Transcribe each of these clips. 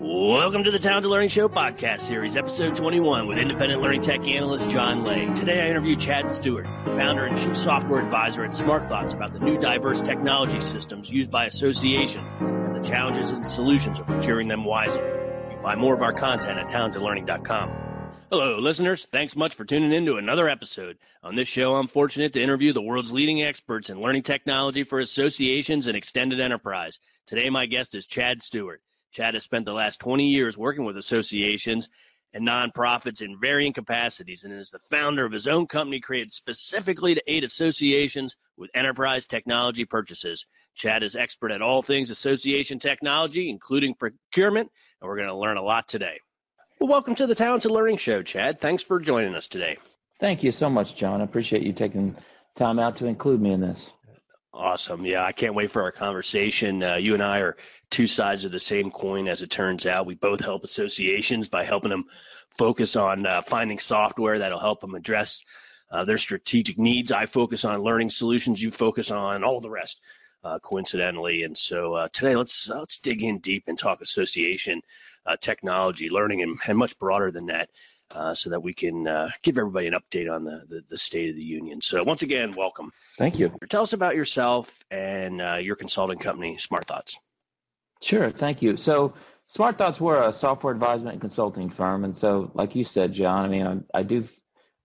Welcome to the Talented Learning Show podcast series, episode 21, with independent learning tech analyst John Leh. Today I interview Chad Stewart, founder and chief software advisor at Smart Thoughts, about the new diverse technology systems used by association and the challenges and solutions of procuring them wisely. You can find more of our content at talentedlearning.com. Hello, listeners. Thanks much for tuning in to another episode. On this show, I'm fortunate to interview the world's leading experts in learning technology for associations and extended enterprise. Today, my guest is Chad Stewart. Chad has spent the last 20 years working with associations and nonprofits in varying capacities and is the founder of his own company created specifically to aid associations with enterprise technology purchases. Chad is expert at all things association technology, including procurement, and we're going to learn a lot today. Well, welcome to the Talented Learning Show, Chad. Thanks for joining us today. Thank you so much, John. I appreciate you taking time out to include me in this. Awesome. Yeah, I can't wait for our conversation. Uh, you and I are two sides of the same coin, as it turns out. We both help associations by helping them focus on uh, finding software that'll help them address uh, their strategic needs. I focus on learning solutions. You focus on all the rest, uh, coincidentally. And so uh, today, let's let's dig in deep and talk association uh, technology, learning, and, and, much broader than that, uh, so that we can uh, give everybody an update on the, the, the, state of the union. So, once again, welcome. Thank you. Tell us about yourself and uh, your consulting company, Smart Thoughts. Sure. Thank you. So, Smart Thoughts, we're a software advisement and consulting firm. And so, like you said, John, I mean, I, I do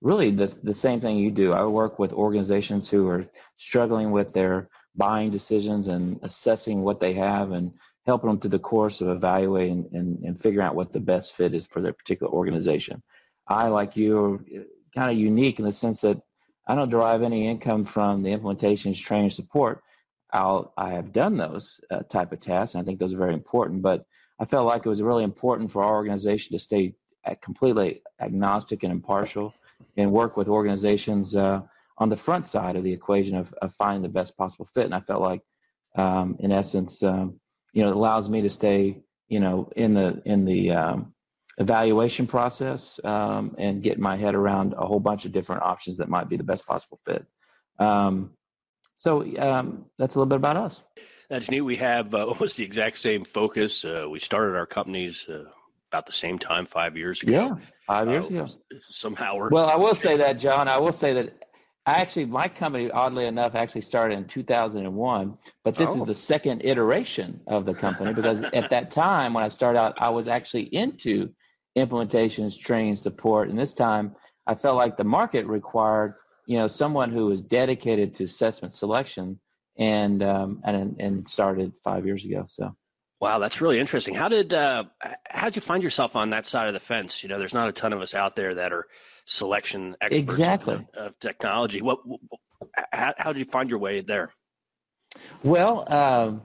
really the, the same thing you do. I work with organizations who are struggling with their buying decisions and assessing what they have and helping them through the course of evaluating and, and figuring out what the best fit is for their particular organization. I, like you, are kind of unique in the sense that I don't derive any income from the implementations, training, support. I'll, I have done those uh, type of tasks, and I think those are very important. But I felt like it was really important for our organization to stay completely agnostic and impartial, and work with organizations uh, on the front side of the equation of, of, finding the best possible fit. And I felt like, um, in essence, um, you know, it allows me to stay, you know, in the in the um, evaluation process um, and get my head around a whole bunch of different options that might be the best possible fit. Um, so um, that's a little bit about us. That's neat. We have uh, almost the exact same focus. Uh, we started our companies uh, about the same time, five years ago. Yeah, five years uh, ago. Somehow we're. Well, I will say that, John. I will say that actually my company oddly enough actually started in 2001 but this oh. is the second iteration of the company because at that time when i started out i was actually into implementations training support and this time i felt like the market required you know someone who was dedicated to assessment selection and um, and and started five years ago so Wow, that's really interesting. How did uh, how did you find yourself on that side of the fence? You know, there's not a ton of us out there that are selection experts exactly. of, of technology. What, how, how, did you find your way there? Well, um,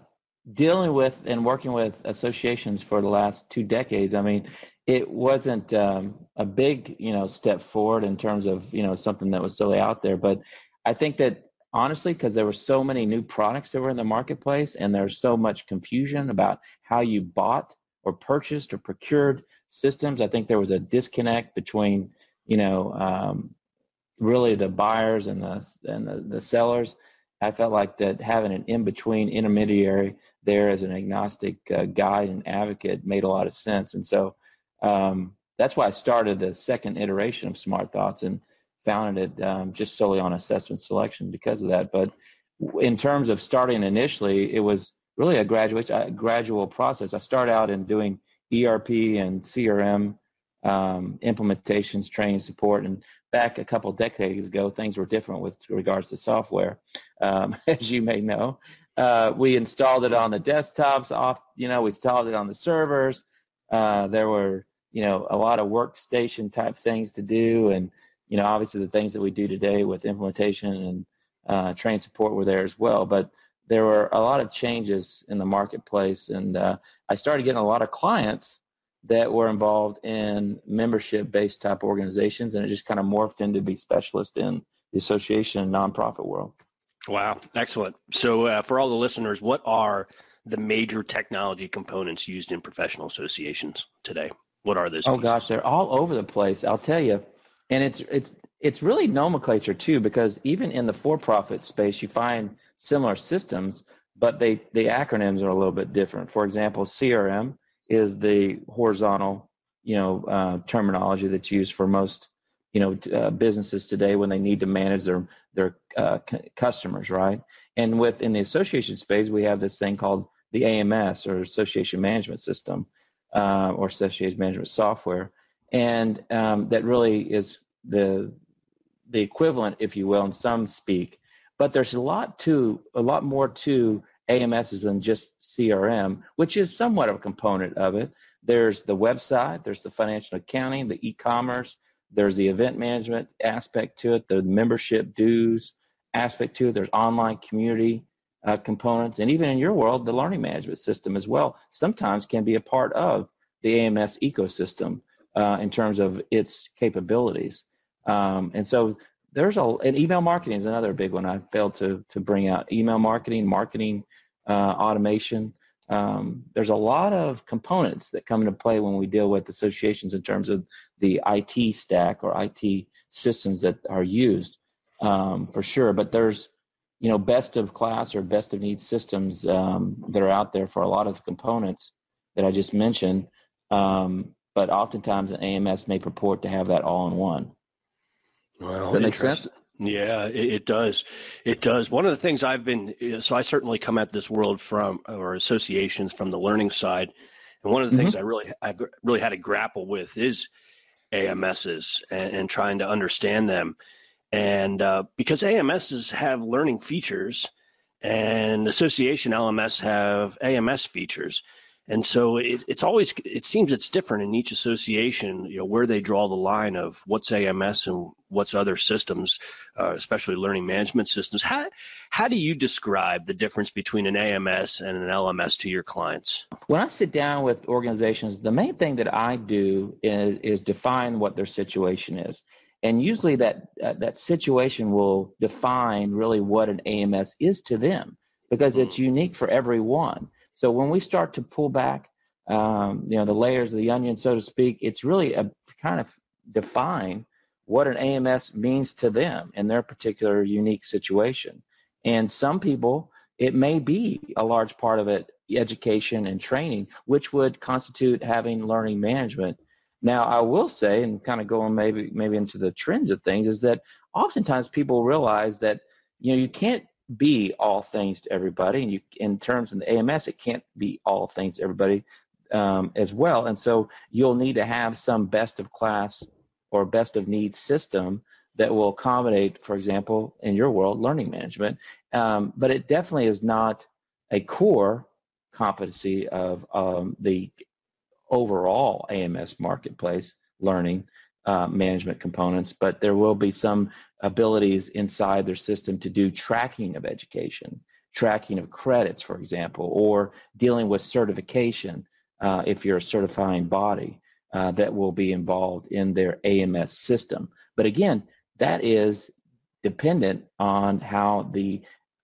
dealing with and working with associations for the last two decades, I mean, it wasn't um, a big, you know, step forward in terms of, you know, something that was solely out there. But I think that honestly, because there were so many new products that were in the marketplace and there's so much confusion about how you bought or purchased or procured systems, I think there was a disconnect between you know, um, really the buyers and the and the, the sellers. I felt like that having an in-between intermediary there as an agnostic uh, guide and advocate made a lot of sense, and so um, that's why I started the second iteration of Smart Thoughts. And founded it um, just solely on assessment selection because of that. But in terms of starting initially, it was really a graduate a gradual process. I started out in doing ERP and CRM um, implementations, training, support. And back a couple decades ago, things were different with regards to software, um, as you may know. Uh, we installed it on the desktops. Off, you know, we installed it on the servers. Uh, there were, you know, a lot of workstation type things to do, and you know, obviously the things that we do today with implementation and uh, train support were there as well. But there were a lot of changes in the marketplace, and uh, I started getting a lot of clients that were involved in membership based type organizations and it just kind of morphed into be specialist in the association and nonprofit world. Wow, excellent. So uh, for all the listeners, what are the major technology components used in professional associations today? What are those? Oh pieces? gosh, they're all over the place. I'll tell you. And it's it's it's really nomenclature too because even in the for-profit space you find similar systems, but they the acronyms are a little bit different. For example, CRM is the horizontal, you know, uh, terminology that's used for most, you know, uh, businesses today when they need to manage their their uh, c- customers, right? And within the association space, we have this thing called the AMS or Association Management System uh, or Association Management Software, and um, that really is the the equivalent, if you will, in some speak. But there's a lot to a lot more to AMSs than just CRM, which is somewhat of a component of it. There's the website, there's the financial accounting, the e-commerce, there's the event management aspect to it, the membership dues aspect to it. There's online community uh, components, and even in your world, the learning management system as well sometimes can be a part of the AMS ecosystem uh, in terms of its capabilities. Um, and so there's a and email marketing is another big one I failed to to bring out. Email marketing, marketing uh, automation. Um, there's a lot of components that come into play when we deal with associations in terms of the IT stack or IT systems that are used um, for sure. But there's you know best of class or best of need systems um, that are out there for a lot of the components that I just mentioned. Um, but oftentimes an AMS may purport to have that all in one. Well, Does that make sense? Yeah, it, it, does. It does. One of the things I've been so I certainly come at this world from or associations from the learning side, and one of the mm-hmm. things I really I've really had to grapple with is AMSs and, and trying to understand them, and uh, because AMSs have learning features, and association LMS have AMS features, and so it, it's always it seems it's different in each association, you know, where they draw the line of what's AMS and what's other systems, uh, especially learning management systems. How how do you describe the difference between an AMS and an LMS to your clients? When I sit down with organizations, the main thing that I do is, is define what their situation is. And usually that uh, that situation will define really what an AMS is to them because it's hmm. unique for everyone. So when we start to pull back, um, you know, the layers of the onion, so to speak, it's really a kind of define what an AMS means to them in their particular unique situation. And some people, it may be a large part of it education and training, which would constitute having learning management. Now, I will say, and kind of going maybe maybe into the trends of things, is that oftentimes people realize that you know you can't be all things to everybody, and you in terms of the AMS, it can't be all things to everybody um, as well. And so you'll need to have some best of class or best of need system that will accommodate, for example, in your world, learning management. Um, but it definitely is not a core competency of um, the overall AMS marketplace learning uh, management components, but there will be some abilities inside their system to do tracking of education, tracking of credits, for example, or dealing with certification uh, if you're a certifying body uh, that will be involved in their AMS system. But again, that is dependent on how the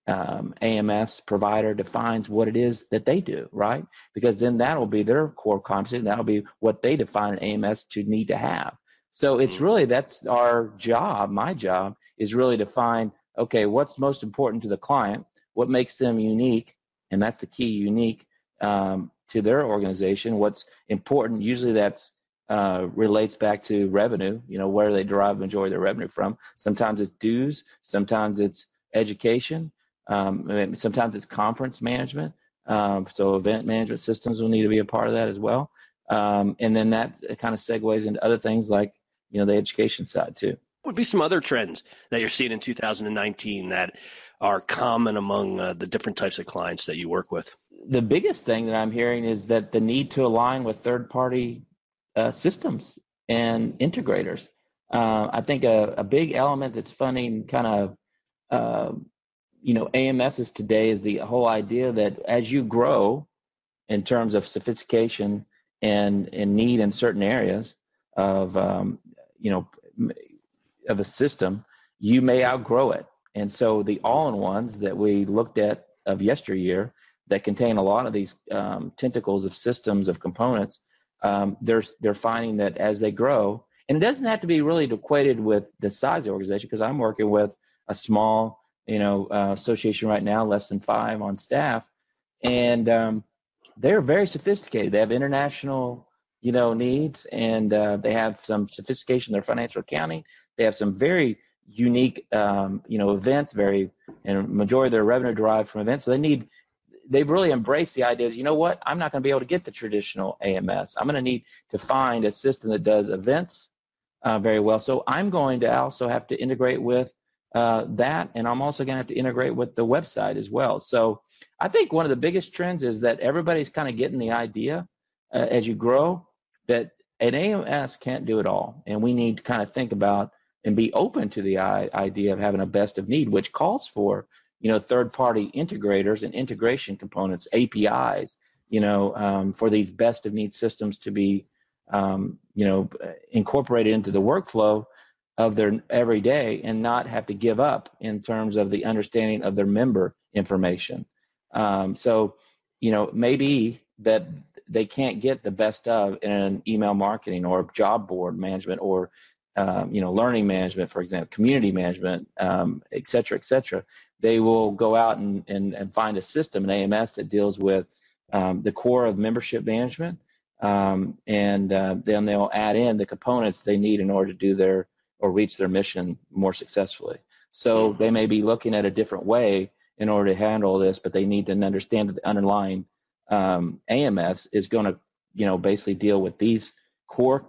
um, AMS provider defines what it is that they do, right? Because then that'll be their core competency. That'll be what they define an AMS to need to have. So it's mm-hmm. really that's our job. My job is really to find okay, what's most important to the client, what makes them unique, and that's the key, unique um, to their organization. What's important, usually that's uh, relates back to revenue. You know, where they derive the majority of their revenue from. Sometimes it's dues, sometimes it's education, um, sometimes it's conference management. Um, so event management systems will need to be a part of that as well. Um, and then that kind of segues into other things like you know the education side too. What would be some other trends that you're seeing in 2019 that are common among uh, the different types of clients that you work with? The biggest thing that I'm hearing is that the need to align with third-party uh, systems and integrators. Uh, I think a, a, big element that's funding kind of uh, you know AMSs today is the whole idea that as you grow in terms of sophistication and, and need in certain areas of um, you know of a system, you may outgrow it. And so the all-in-ones that we looked at of yesteryear that contain a lot of these um, tentacles of systems of components, um, they're they're finding that as they grow, and it doesn't have to be really equated with the size of the organization because I'm working with a small you know uh, association right now, less than five on staff, and um, they're very sophisticated. They have international, you know, needs, and uh, they have some sophistication in their financial accounting. They have some very unique, um, you know, events. Very, and majority of their revenue derived from events. So they need they've really embraced the idea you know what, I'm not going to be able to get the traditional AMS. I'm going to need to find a system that does events uh, very well. So I'm going to also have to integrate with uh, that, and I'm also going to have to integrate with the website as well. So I think one of the biggest trends is that everybody's kind of getting the idea uh, as you grow that an AMS can't do it all, and we need to kind of think about and be open to the idea of having a best of need, which calls for you know, third-party integrators and integration components, APIs, you know, um, for these best of need systems to be, um, you know, incorporated into the workflow of their everyday and not have to give up in terms of the understanding of their member information. Um, so, you know, maybe that they can't get the best of in an email marketing or job board management or um, you know, learning management, for example, community management, um, et cetera, et cetera. They will go out and, and, and find a system, an AMS that deals with um, the core of membership management, um, and uh, then they'll add in the components they need in order to do their or reach their mission more successfully. So they may be looking at a different way in order to handle this, but they need to understand the underlying um, AMS is going to, you know, basically deal with these core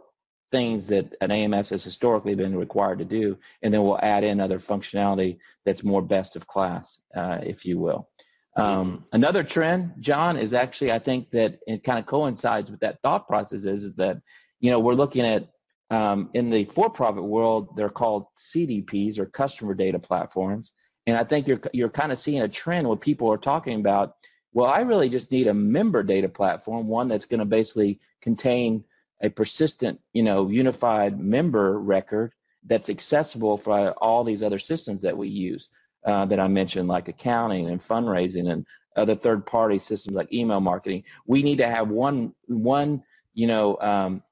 things that an AMS has historically been required to do, and then we'll add in other functionality that's more best of class, uh, if you will. Um, another trend, John, is actually I think that it kind of coincides with that thought process is, is that you know we're looking at um, in the for-profit world they're called CDPs or customer data platforms, and I think you're you're kind of seeing a trend where people are talking about well I really just need a member data platform, one that's going to basically contain a persistent, you know, unified member record that's accessible for all these other systems that we use uh, that I mentioned, like accounting and fundraising and other third-party systems like email marketing. We need to have one one you know um,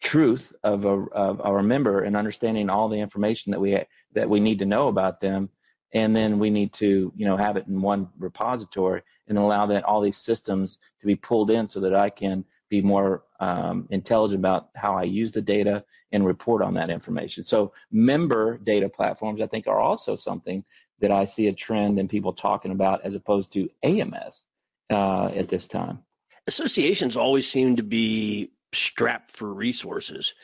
truth of a, of our member and understanding all the information that we ha- that we need to know about them, and then we need to you know have it in one repository and allow that all these systems to be pulled in so that I can be more um, intelligent about how I use the data and report on that information. So member data platforms, I think, are also something that I see a trend in people talking about as opposed to AMS uh, at this time. Associations always seem to be strapped for resources,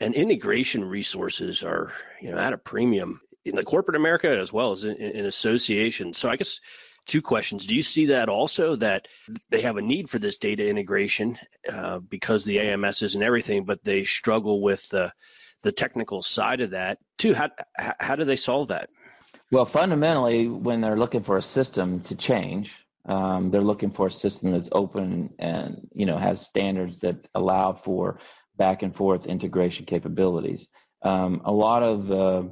and integration resources are, you know, at a premium in the corporate America as well as in, in associations. So I guess two questions. Do you see that also that they have a need for this data integration uh, because the AMS isn't everything, but they struggle with the the technical side of that? too? how how do they solve that? Well, fundamentally, when they're looking for a system to change, um, they're looking for a system that's open and you know has standards that allow for back and forth integration capabilities. Um, a lot of uh,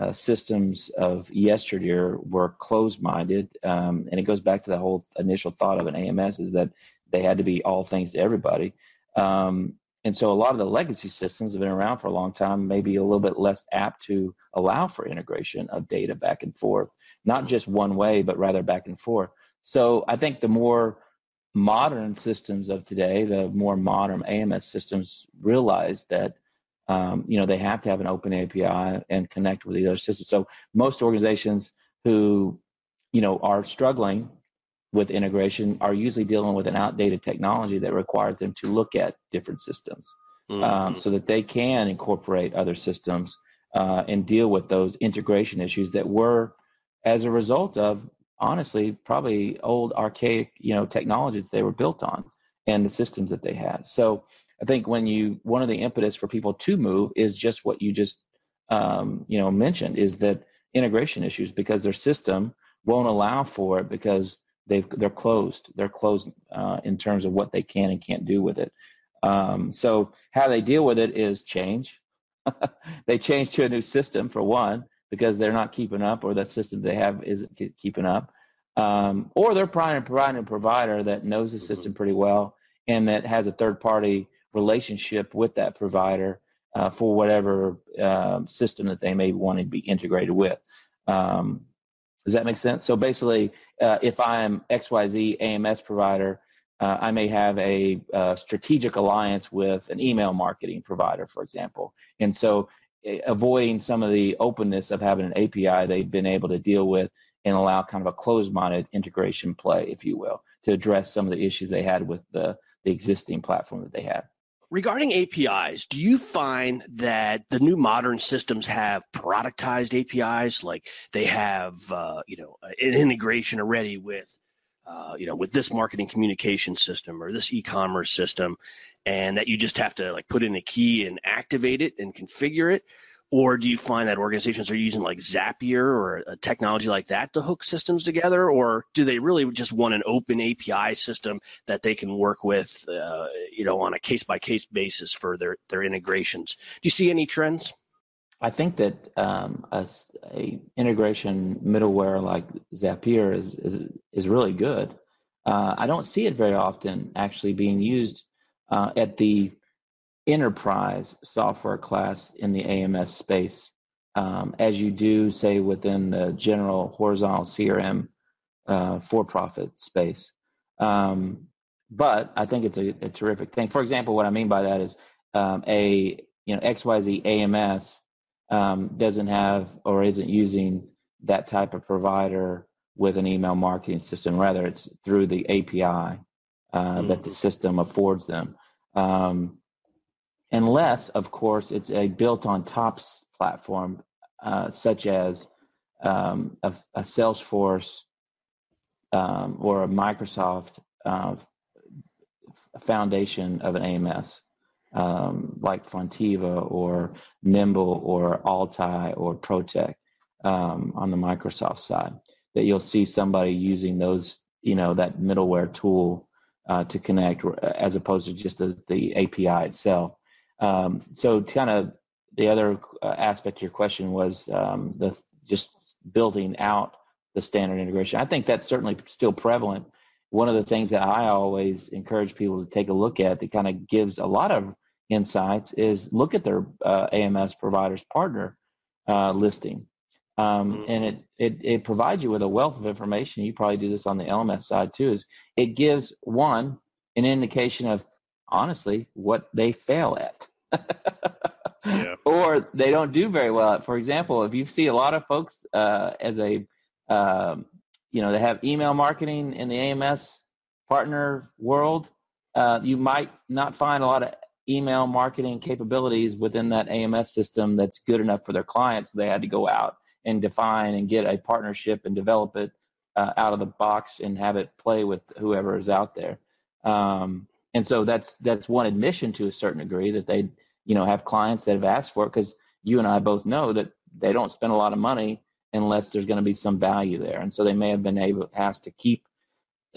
uh, systems of yesteryear were closed-minded, um, and it goes back to the whole initial thought of an AMS is that they had to be all things to everybody. Um, and so a lot of the legacy systems have been around for a long time, maybe a little bit less apt to allow for integration of data back and forth, not just one way, but rather back and forth. So I think the more modern systems of today, the more modern AMS systems realize that um, you know, they have to have an open API and connect with the other systems. So most organizations who, you know, are struggling with integration are usually dealing with an outdated technology that requires them to look at different systems mm-hmm. um, so that they can incorporate other systems uh, and deal with those integration issues that were as a result of honestly probably old archaic you know technologies they were built on and the systems that they had so I think when you one of the impetus for people to move is just what you just um, you know mentioned is that integration issues because their system won't allow for it because they've they're closed they're closed uh, in terms of what they can and can't do with it. Um, so how they deal with it is change. they change to a new system for one because they're not keeping up or that system they have isn't keeping up. Um, or they're providing a provider that knows the system pretty well and that has a third party relationship with that provider uh, for whatever uh, system that they may want to be integrated with. Um, does that make sense? So basically, uh, if I'm XYZ AMS provider, uh, I may have a, a, strategic alliance with an email marketing provider, for example. And so eh, avoiding some of the openness of having an API they've been able to deal with and allow kind of a closed-minded integration play, if you will, to address some of the issues they had with the, the existing platform that they had. Regarding APIs, do you find that the new modern systems have productized APIs, like they have, uh, you know, an integration already with, uh, you know, with this marketing communication system or this e-commerce system, and that you just have to like put in a key and activate it and configure it? Or do you find that organizations are using like Zapier or a technology like that to hook systems together? Or do they really just want an open API system that they can work with, uh, you know, on a case by case basis for their, their integrations? Do you see any trends? I think that um, a, a, integration middleware like Zapier is, is, is really good. Uh, I don't see it very often actually being used uh, at the enterprise software class in the AMS space, um, as you do, say, within the general horizontal CRM uh, for-profit space. Um, but I think it's a, a, terrific thing. For example, what I mean by that is um, a you know XYZ AMS um, doesn't have or isn't using that type of provider with an email marketing system. Rather, it's through the API uh, mm-hmm. that the system affords them. Um, unless, of course, it's a built on tops platform, uh, such as um, a, a, Salesforce um, or a Microsoft uh, foundation of an AMS, um, like Fonteva or Nimble or Altai or Protech um, on the Microsoft side. That you'll see somebody using those, you know, that middleware tool uh, to connect, as opposed to just the, the API itself. Um, so kind of the other uh, aspect of your question was um, the just building out the standard integration. I think that's certainly still prevalent. One of the things that I always encourage people to take a look at that kind of gives a lot of insights is look at their uh, AMS provider's partner uh, listing. Um, mm-hmm. and it, it, it provides you with a wealth of information. You probably do this on the LMS side too. Is it gives one an indication of honestly what they fail at yeah. or they don't do very well. For example, if you see a lot of folks uh, as a, um, you know, they have email marketing in the AMS partner world, uh, you might not find a lot of email marketing capabilities within that AMS system that's good enough for their clients. So they had to go out and define and get a partnership and develop it uh, out of the box and have it play with whoever is out there. Um, and so that's that's one admission to a certain degree that they you know have clients that have asked for it because you and I both know that they don't spend a lot of money unless there's going to be some value there, and so they may have been able asked to keep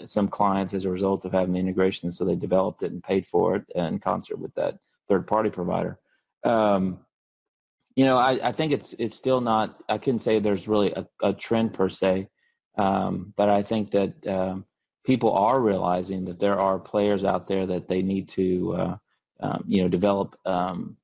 some clients as a result of having the integration, so they developed it and paid for it in concert with that third party provider. Um, you know, I, I, think it's it's still not. I couldn't say there's really a, a trend per se, um, but I think that um, people are realizing that there are players out there that they need to, uh, um, you know, develop, um,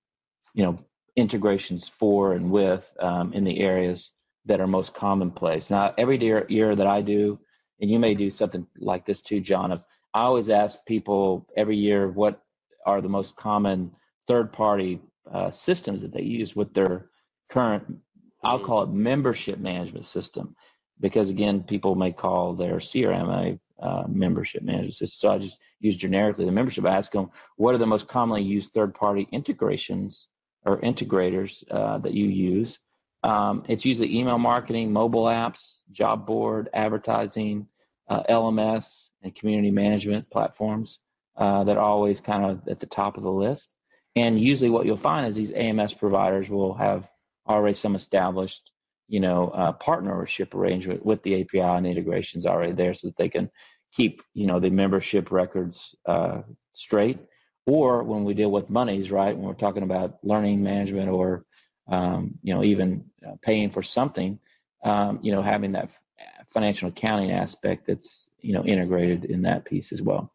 you know, integrations for and with um, in the areas that are most commonplace. Now, every year, year that I do, and you may do something like this too, John. Of I always ask people every year what are the most common third-party uh, systems that they use with their current, I'll mm-hmm. call it membership management system, because again, people may call their CRM a uh, membership management system. So I just use generically the membership. I ask them, what are the most commonly used third-party integrations or integrators uh, that you use? Um, it's usually email marketing, mobile apps, job board, advertising, uh, LMS, and community management platforms uh, that are always kind of at the top of the list. And usually, what you'll find is these AMS providers will have already some established you know, uh, partnership arrangement with the API and integrations already there so that they can keep, you know, the membership records uh, straight. Or when we deal with monies, right, when we're talking about learning management or, um, you know, even uh, paying for something, um, you know, having that financial accounting aspect that's, you know, integrated in that piece as well.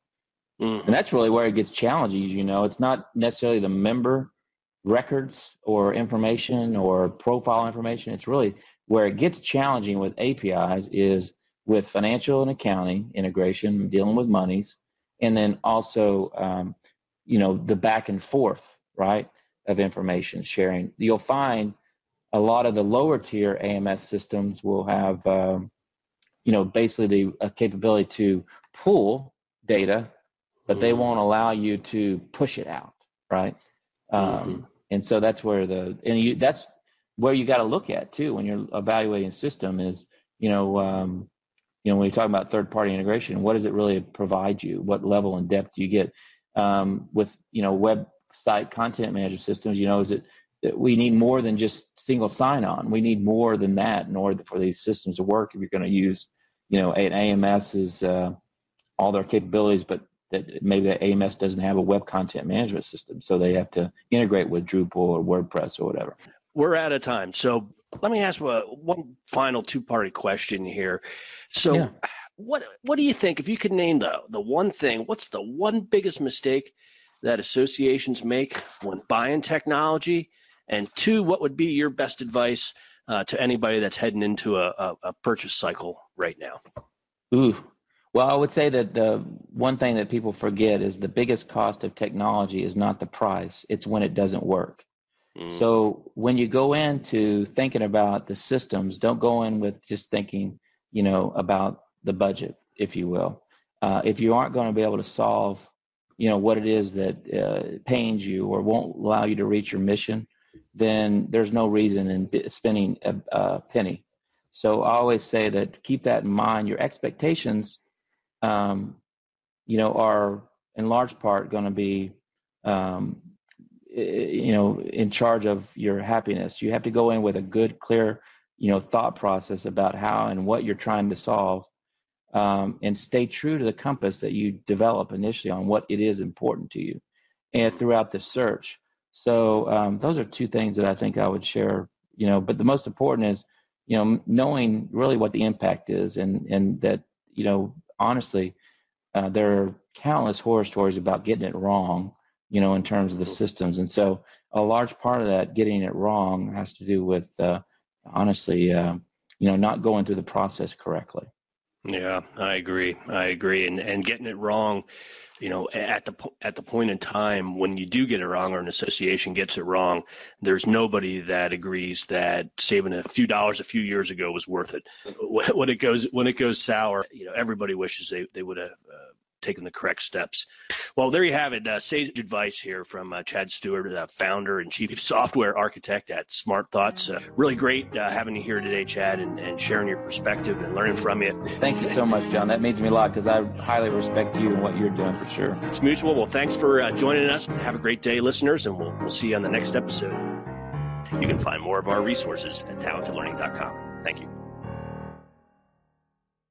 Mm-hmm. And that's really where it gets challenging. You know, it's not necessarily the member records or information or profile information. It's really where it gets challenging with APIs is with financial and accounting integration, dealing with monies, and then also, um, you know, the back and forth, right, of information sharing. You'll find a lot of the lower tier AMS systems will have, um, you know, basically the capability to pull data, but they mm-hmm. won't allow you to push it out, right? Um, mm-hmm. And so that's where the and you that's where you got to look at too when you're evaluating a system is you know um, you know when you talk about third party integration what does it really provide you? What level and depth do you get? Um, with you know website content management systems you know is it that we need more than just single sign on we need more than that in order for these systems to work if you're going to use you know AMS is uh, all their capabilities but that maybe the AMS doesn't have a web content management system so they have to integrate with Drupal or WordPress or whatever we're out of time. So let me ask one final two-party question here. So, yeah. what what do you think if you could name the the one thing? What's the one biggest mistake that associations make when buying technology? And two, what would be your best advice uh, to anybody that's heading into a, a, a purchase cycle right now? Ooh, well, I would say that the one thing that people forget is the biggest cost of technology is not the price; it's when it doesn't work. Mm. So when you go into thinking about the systems, don't go in with just thinking, you know, about the budget, if you will. Uh, if you aren't going to be able to solve, you know, what it is that uh, pains you or won't allow you to reach your mission, then there's no reason in spending a, a penny. So I always say that keep that in mind. Your expectations, um, you know, are in large part going to be um, you know in charge of your happiness. You have to go in with a good clear you know thought process about how and what you're trying to solve um, and stay true to the compass that you develop initially on what it is important to you and throughout the search. So um, those are two things that i think i would share you know but the most important is you know knowing really what the impact is and and that you know honestly uh, there are countless horror stories about getting it wrong you know, in terms of the systems. And so a large part of that getting it wrong has to do with, uh, honestly, uh, you know, not going through the process correctly. Yeah, I agree. I agree. And and getting it wrong, you know, at the at the point in time when you do get it wrong or an association gets it wrong, there's nobody that agrees that saving a few dollars a few years ago was worth it. When it goes when it goes sour, you know, everybody wishes they they would have uh, taking the correct steps. Well, there you have it. Uh, sage advice here from uh, Chad Stewart, uh, founder and chief software architect at Smart Thoughts. Uh, really great uh, having you here today, Chad, and, and, sharing your perspective and learning from you. Thank you so much, John. That means me a lot because I highly respect you and what you're doing for sure. It's mutual. Well, thanks for uh, joining us. Have a great day, listeners, and we'll, we'll see you on the next episode. You can find more of our resources at talentedlearning.com. Thank you.